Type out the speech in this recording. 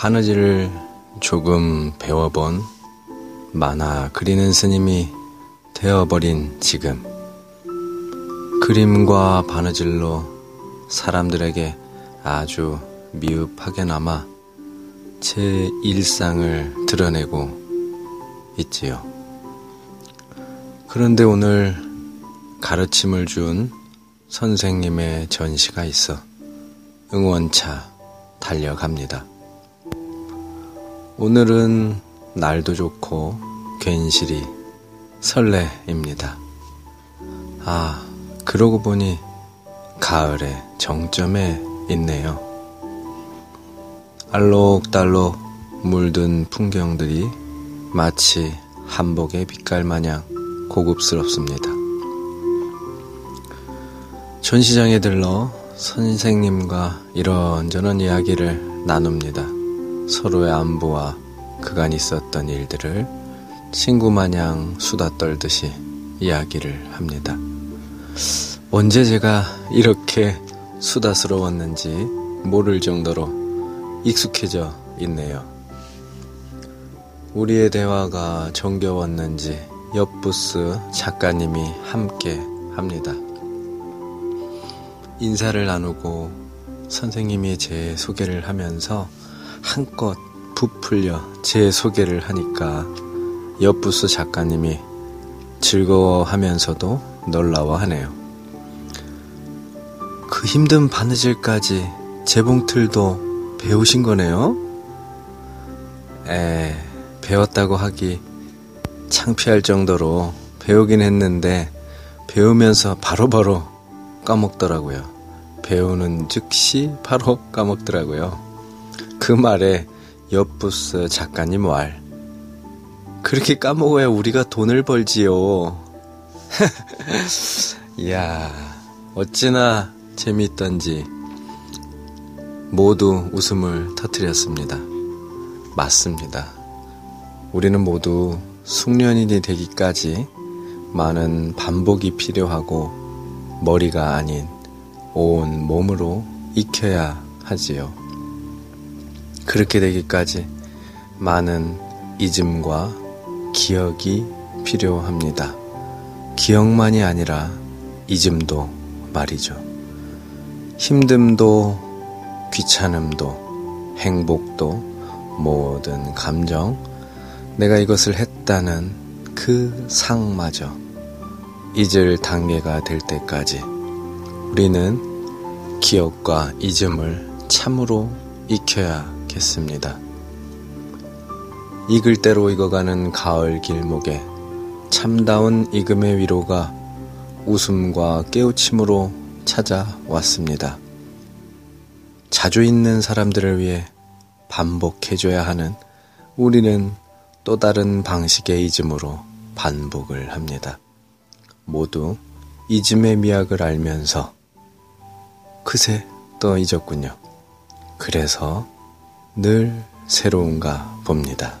바느질을 조금 배워본 만화 그리는 스님이 되어버린 지금 그림과 바느질로 사람들에게 아주 미흡하게 남아 제 일상을 드러내고 있지요. 그런데 오늘 가르침을 준 선생님의 전시가 있어 응원차 달려갑니다. 오늘은 날도 좋고 괜시리 설레입니다. 아, 그러고 보니 가을의 정점에 있네요. 알록달록 물든 풍경들이 마치 한복의 빛깔 마냥 고급스럽습니다. 전시장에 들러 선생님과 이런저런 이야기를 나눕니다. 서로의 안부와 그간 있었던 일들을 친구 마냥 수다 떨듯이 이야기를 합니다. 언제 제가 이렇게 수다스러웠는지 모를 정도로 익숙해져 있네요. 우리의 대화가 정겨웠는지 옆 부스 작가님이 함께 합니다. 인사를 나누고 선생님이 제 소개를 하면서 한껏 부풀려 제 소개를 하니까 옆 부스 작가님이 즐거워하면서도 놀라워하네요. 그 힘든 바느질까지 재봉틀도 배우신 거네요? 에, 배웠다고 하기 창피할 정도로 배우긴 했는데 배우면서 바로바로 바로 까먹더라고요. 배우는 즉시 바로 까먹더라고요. 그 말에 옆부스 작가님 말. 그렇게 까먹어야 우리가 돈을 벌지요. 이야, 어찌나 재미있던지 모두 웃음을 터뜨렸습니다. 맞습니다. 우리는 모두 숙련인이 되기까지 많은 반복이 필요하고 머리가 아닌 온 몸으로 익혀야 하지요. 그렇게 되기까지 많은 잊음과 기억이 필요합니다. 기억만이 아니라 잊음도 말이죠. 힘듦도 귀찮음도 행복도 모든 감정 내가 이것을 했다는 그 상마저 잊을 단계가 될 때까지 우리는 기억과 잊음을 참으로 익혀야 겠습니다. 익을 대로 익어가는 가을 길목에 참다운 익음의 위로가 웃음과 깨우침으로 찾아왔습니다. 자주 있는 사람들을 위해 반복해줘야 하는 우리는 또 다른 방식의 잊음으로 반복을 합니다. 모두 잊음의 미학을 알면서 그새 또 잊었군요. 그래서 늘 새로운가 봅니다.